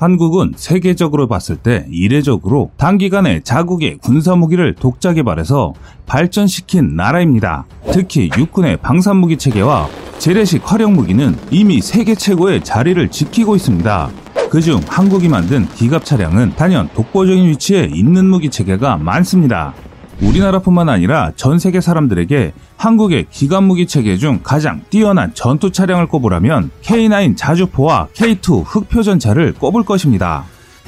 한국은 세계적으로 봤을 때 이례적으로 단기간에 자국의 군사 무기를 독자 개발해서 발전시킨 나라입니다. 특히 육군의 방산무기 체계와 재래식 활용무기는 이미 세계 최고의 자리를 지키고 있습니다. 그중 한국이 만든 기갑 차량은 단연 독보적인 위치에 있는 무기 체계가 많습니다. 우리나라뿐만 아니라 전 세계 사람들에게 한국의 기관 무기 체계 중 가장 뛰어난 전투 차량을 꼽으라면 K9 자주포와 K2 흑표 전차를 꼽을 것입니다.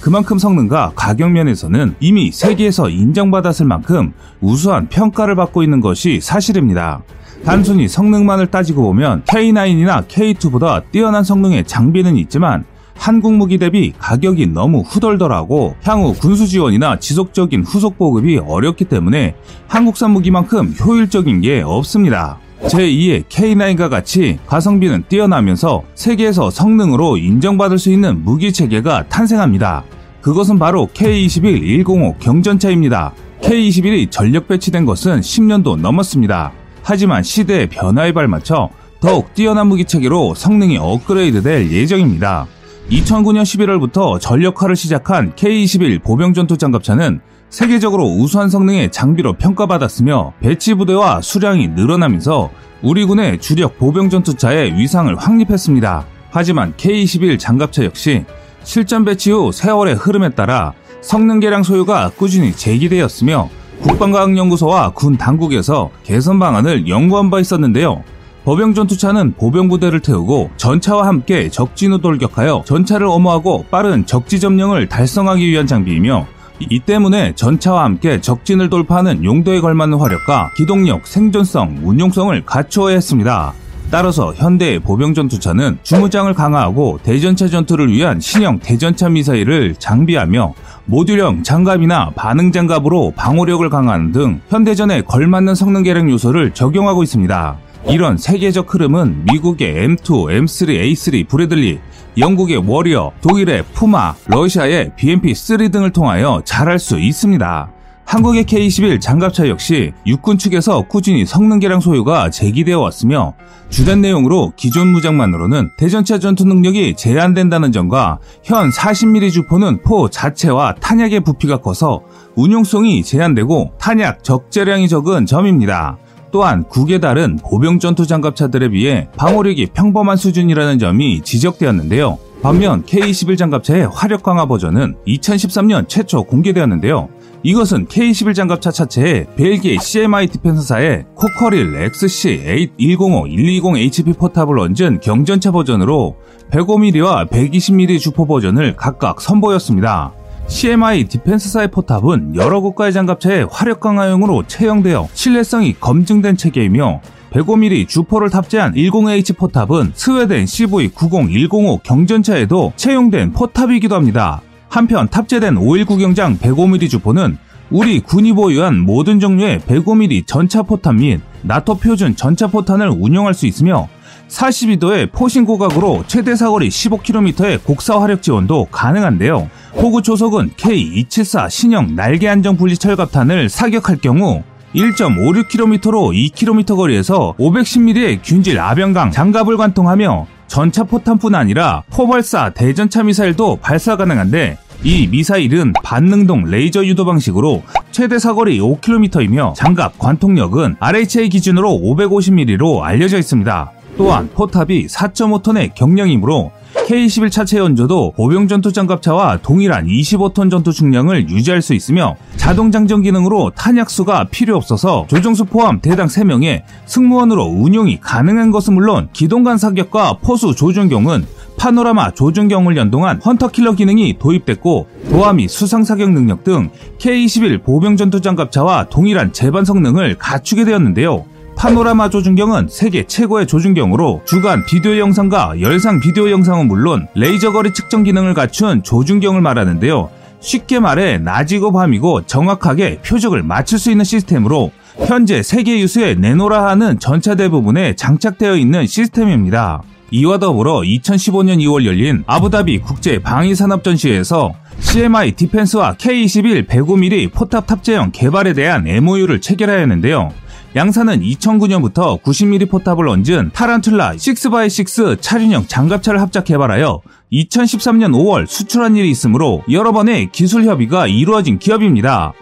그만큼 성능과 가격 면에서는 이미 세계에서 인정받았을 만큼 우수한 평가를 받고 있는 것이 사실입니다. 단순히 성능만을 따지고 보면 K9이나 K2보다 뛰어난 성능의 장비는 있지만 한국 무기 대비 가격이 너무 후덜덜하고 향후 군수 지원이나 지속적인 후속 보급이 어렵기 때문에 한국산 무기만큼 효율적인 게 없습니다. 제2의 K9과 같이 가성비는 뛰어나면서 세계에서 성능으로 인정받을 수 있는 무기 체계가 탄생합니다. 그것은 바로 K21 105 경전차입니다. K21이 전력 배치된 것은 10년도 넘었습니다. 하지만 시대의 변화에 발맞춰 더욱 뛰어난 무기 체계로 성능이 업그레이드 될 예정입니다. 2009년 11월부터 전력화를 시작한 K-21 보병전투 장갑차는 세계적으로 우수한 성능의 장비로 평가받았으며 배치 부대와 수량이 늘어나면서 우리 군의 주력 보병전투차의 위상을 확립했습니다. 하지만 K-21 장갑차 역시 실전 배치 후 세월의 흐름에 따라 성능 개량 소요가 꾸준히 제기되었으며 국방과학연구소와 군 당국에서 개선 방안을 연구한 바 있었는데요. 법영전투차는 보병 부대를 태우고 전차와 함께 적진으로 돌격하여 전차를 엄호하고 빠른 적지 점령을 달성하기 위한 장비이며 이 때문에 전차와 함께 적진을 돌파하는 용도에 걸맞는 화력과 기동력, 생존성, 운용성을 갖추어야 했습니다. 따라서 현대의 보병 전투차는 주무장을 강화하고 대전차 전투를 위한 신형 대전차 미사일을 장비하며 모듈형 장갑이나 반응 장갑으로 방호력을 강화하는 등 현대전에 걸맞는 성능 개량 요소를 적용하고 있습니다. 이런 세계적 흐름은 미국의 M2, M3, A3 브래들리, 영국의 워리어, 독일의 푸마, 러시아의 BMP-3 등을 통하여 잘할 수 있습니다. 한국의 K-21 장갑차 역시 육군 측에서 꾸준히 성능 개량 소요가 제기되어 왔으며 주된 내용으로 기존 무장만으로는 대전차 전투 능력이 제한된다는 점과 현 40mm 주포는 포 자체와 탄약의 부피가 커서 운용성이 제한되고 탄약 적재량이 적은 점입니다. 또한 국에 다른 보병 전투 장갑차들에 비해 방어력이 평범한 수준이라는 점이 지적되었는데요. 반면 K-21 장갑차의 화력 강화 버전은 2013년 최초 공개되었는데요. 이것은 K-21 장갑차 차체에 벨기에 CMI 디펜서사의 코커릴 XC8105-120HP 포탑을 얹은 경전차 버전으로 105mm와 120mm 주포 버전을 각각 선보였습니다. CMI 디펜스사의 포탑은 여러 국가의 장갑차에 화력 강화용으로 채용되어 신뢰성이 검증된 체계이며 105mm 주포를 탑재한 10H 포탑은 스웨덴 CV90105 경전차에도 채용된 포탑이기도 합니다. 한편 탑재된 519 경장 105mm 주포는 우리 군이 보유한 모든 종류의 105mm 전차 포탄 및 나토 표준 전차 포탄을 운용할 수 있으며 42도의 포신 고각으로 최대 사거리 15km의 곡사 화력 지원도 가능한데요. 포구 초속은 K274 신형 날개 안정 분리 철갑탄을 사격할 경우 1.56km로 2km 거리에서 510mm의 균질 압연강 장갑을 관통하며 전차 포탄뿐 아니라 포발사 대전차 미사일도 발사 가능한데 이 미사일은 반능동 레이저 유도 방식으로 최대 사거리 5km이며 장갑 관통력은 RHA 기준으로 550mm로 알려져 있습니다. 또한 포탑이 4.5톤의 경량이므로 K-21 차체 연조도 보병 전투 장갑차와 동일한 25톤 전투 중량을 유지할 수 있으며 자동 장전 기능으로 탄약수가 필요 없어서 조종수 포함 대당 3명의 승무원으로 운용이 가능한 것은 물론 기동간 사격과 포수 조준경은 파노라마 조준경을 연동한 헌터킬러 기능이 도입됐고 도함이 수상 사격 능력 등 K-21 보병 전투 장갑차와 동일한 제반 성능을 갖추게 되었는데요. 파노라마 조준경은 세계 최고의 조준경으로 주간 비디오 영상과 열상 비디오 영상은 물론 레이저 거리 측정 기능을 갖춘 조준경을 말하는데요. 쉽게 말해 낮이고 밤이고 정확하게 표적을 맞출 수 있는 시스템으로 현재 세계 유수의 네노라 하는 전차 대부분에 장착되어 있는 시스템입니다. 이와 더불어 2015년 2월 열린 아부다비 국제 방위산업전시회에서 CMI 디펜스와 K21 105mm 포탑 탑재형 개발에 대한 MOU를 체결하였는데요. 양사는 2009년부터 90mm 포탑을 얹은 타란툴라 6x6 차륜형 장갑차를 합작 개발하여 2013년 5월 수출한 일이 있으므로 여러 번의 기술 협의가 이루어진 기업입니다.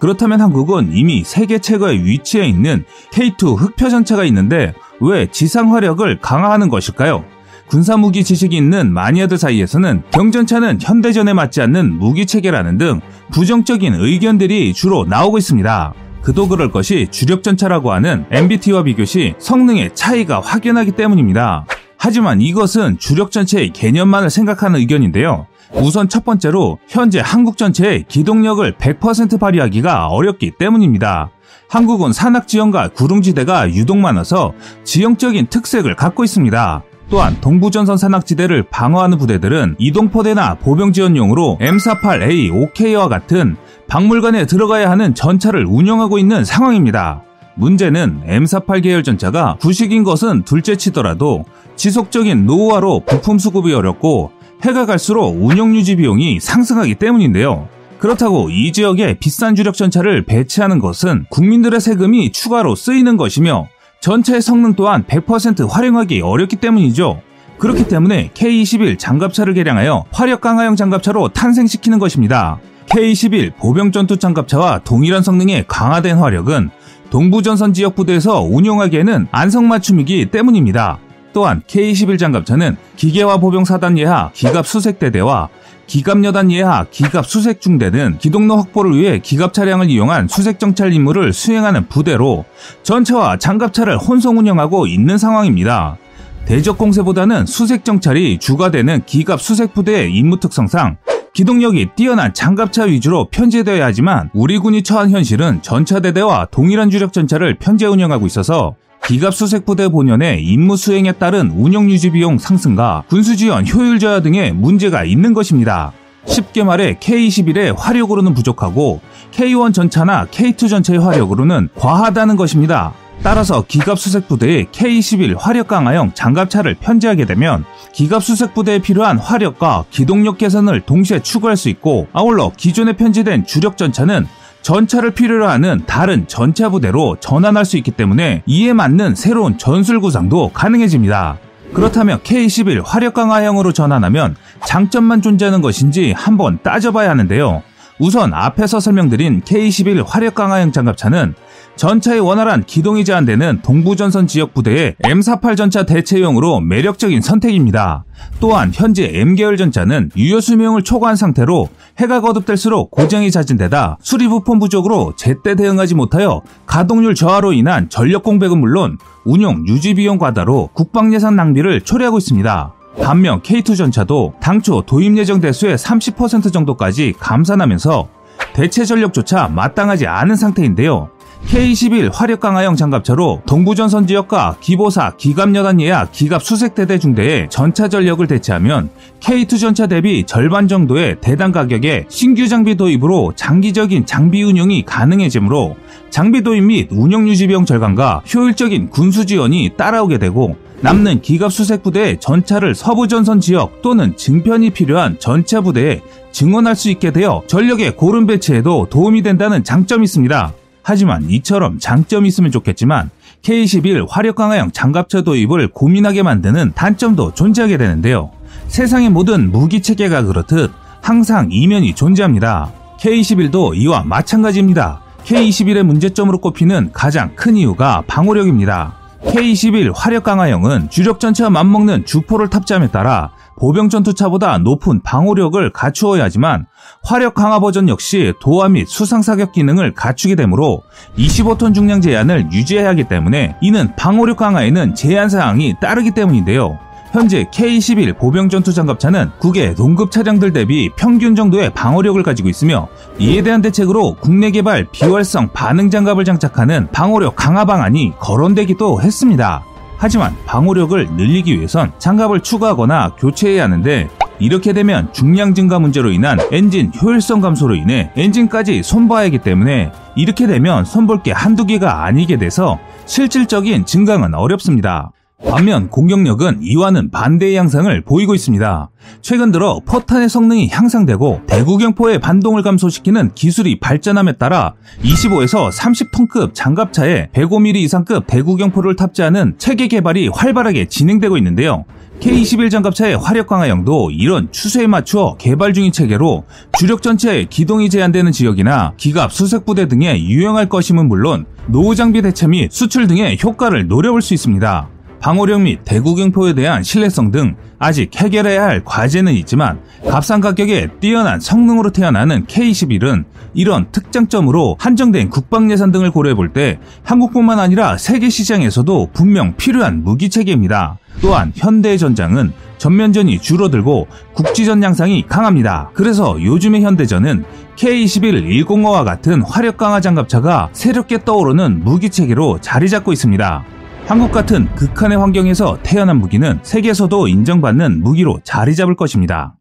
그렇다면 한국은 이미 세계 최고의 위치에 있는 K2 흑표 전차가 있는데 왜 지상 화력을 강화하는 것일까요? 군사무기 지식이 있는 마니아들 사이에서는 경전차는 현대전에 맞지 않는 무기 체계라는 등 부정적인 의견들이 주로 나오고 있습니다. 그도 그럴 것이 주력전차라고 하는 MBT와 비교시 성능의 차이가 확연하기 때문입니다. 하지만 이것은 주력전체의 개념만을 생각하는 의견인데요. 우선 첫 번째로 현재 한국 전체의 기동력을 100% 발휘하기가 어렵기 때문입니다. 한국은 산악지형과 구릉지대가 유독 많아서 지형적인 특색을 갖고 있습니다. 또한 동부전선 산악지대를 방어하는 부대들은 이동포대나 보병지원용으로 M48A OK와 같은 박물관에 들어가야 하는 전차를 운영하고 있는 상황입니다. 문제는 M48 계열 전차가 구식인 것은 둘째 치더라도 지속적인 노후화로 부품 수급이 어렵고 해가 갈수록 운영 유지 비용이 상승하기 때문인데요. 그렇다고 이 지역에 비싼 주력 전차를 배치하는 것은 국민들의 세금이 추가로 쓰이는 것이며 전차의 성능 또한 100% 활용하기 어렵기 때문이죠. 그렇기 때문에 K-21 장갑차를 개량하여 화력 강화형 장갑차로 탄생시키는 것입니다. K-21 보병 전투 장갑차와 동일한 성능의 강화된 화력은 동부전선 지역 부대에서 운용하기에는 안성맞춤이기 때문입니다. 또한 K-21 장갑차는 기계화 보병 사단 예하 기갑 수색대대와 기갑 여단 예하 기갑 수색 중대는 기동로 확보를 위해 기갑 차량을 이용한 수색 정찰 임무를 수행하는 부대로 전차와 장갑차를 혼성 운영하고 있는 상황입니다. 대적 공세보다는 수색 정찰이 주가 되는 기갑 수색 부대의 임무 특성상 기동력이 뛰어난 장갑차 위주로 편제되어야 하지만 우리 군이 처한 현실은 전차대대와 동일한 주력 전차를 편제 운영하고 있어서 기갑 수색부대 본연의 임무 수행에 따른 운영 유지 비용 상승과 군수 지원 효율 저하 등의 문제가 있는 것입니다. 쉽게 말해 K21의 화력으로는 부족하고 K1 전차나 K2 전차의 화력으로는 과하다는 것입니다. 따라서 기갑 수색부대의 K21 화력 강화형 장갑차를 편제하게 되면 기갑 수색부대에 필요한 화력과 기동력 개선을 동시에 추구할 수 있고 아울러 기존에 편제된 주력 전차는 전차를 필요로 하는 다른 전차 부대로 전환할 수 있기 때문에 이에 맞는 새로운 전술 구상도 가능해집니다. 그렇다면 K11 화력 강화형으로 전환하면 장점만 존재하는 것인지 한번 따져봐야 하는데요. 우선 앞에서 설명드린 K11 화력 강화형 장갑차는 전차의 원활한 기동이 제한되는 동부전선 지역 부대의 M48 전차 대체용으로 매력적인 선택입니다. 또한 현재 M계열 전차는 유효 수명을 초과한 상태로 해가 거듭될수록 고장이 잦은 데다 수리 부품 부족으로 제때 대응하지 못하여 가동률 저하로 인한 전력 공백은 물론 운용 유지 비용 과다로 국방 예산 낭비를 초래하고 있습니다. 반면 K2 전차도 당초 도입 예정 대수의 30% 정도까지 감산하면서 대체 전력조차 마땅하지 않은 상태인데요. K-21 화력 강화형 장갑차로 동부전선 지역과 기보사, 기갑여단 예약, 기갑 수색대대 중대의 전차 전력을 대체하면 K2 전차 대비 절반 정도의 대당 가격에 신규 장비 도입으로 장기적인 장비 운용이 가능해지므로 장비 도입 및 운영 유지 비용 절감과 효율적인 군수 지원이 따라오게 되고 남는 기갑 수색 부대의 전차를 서부 전선 지역 또는 증편이 필요한 전차 부대에 증원할 수 있게 되어 전력의 고른 배치에도 도움이 된다는 장점이 있습니다. 하지만 이처럼 장점이 있으면 좋겠지만 K11 화력 강화형 장갑차 도입을 고민하게 만드는 단점도 존재하게 되는데요. 세상의 모든 무기 체계가 그렇듯 항상 이면이 존재합니다. K21도 이와 마찬가지입니다. K21의 문제점으로 꼽히는 가장 큰 이유가 방호력입니다. K21 화력 강화형은 주력 전차와 맞먹는 주포를 탑재함에 따라 보병 전투차보다 높은 방호력을 갖추어야 하지만 화력 강화 버전 역시 도화 및 수상 사격 기능을 갖추게 되므로 25톤 중량 제한을 유지해야 하기 때문에 이는 방호력 강화에는 제한 사항이 따르기 때문인데요. 현재 K-11 보병 전투 장갑차는 국외 동급 차량들 대비 평균 정도의 방어력을 가지고 있으며 이에 대한 대책으로 국내 개발 비활성 반응 장갑을 장착하는 방어력 강화 방안이 거론되기도 했습니다. 하지만 방호력을 늘리기 위해선 장갑을 추가하거나 교체해야 하는데 이렇게 되면 중량 증가 문제로 인한 엔진 효율성 감소로 인해 엔진까지 손봐야 하기 때문에 이렇게 되면 손볼 게 한두 개가 아니게 돼서 실질적인 증강은 어렵습니다. 반면 공격력은 이와는 반대의 양상을 보이고 있습니다. 최근 들어 포탄의 성능이 향상되고 대구경포의 반동을 감소시키는 기술이 발전함에 따라 25에서 30톤급 장갑차에 105mm 이상급 대구경포를 탑재하는 체계 개발이 활발하게 진행되고 있는데요. K21 장갑차의 화력 강화형도 이런 추세에 맞추어 개발 중인 체계로 주력 전차의 기동이 제한되는 지역이나 기갑 수색 부대 등에 유용할 것임은 물론 노후 장비 대체 및 수출 등의 효과를 노려볼 수 있습니다. 방어력 및 대구경포에 대한 신뢰성 등 아직 해결해야 할 과제는 있지만 값싼 가격에 뛰어난 성능으로 태어나는 K21은 이런 특장점으로 한정된 국방 예산 등을 고려해 볼 때 한국뿐만 아니라 세계 시장에서도 분명 필요한 무기 체계입니다. 또한 현대의 전장은 전면전이 줄어들고 국지전 양상이 강합니다. 그래서 요즘의 현대전은 K21 105와 같은 화력 강화 장갑차가 새롭게 떠오르는 무기 체계로 자리 잡고 있습니다. 한국 같은 극한의 환경에서 태어난 무기는 세계에서도 인정받는 무기로 자리 잡을 것입니다.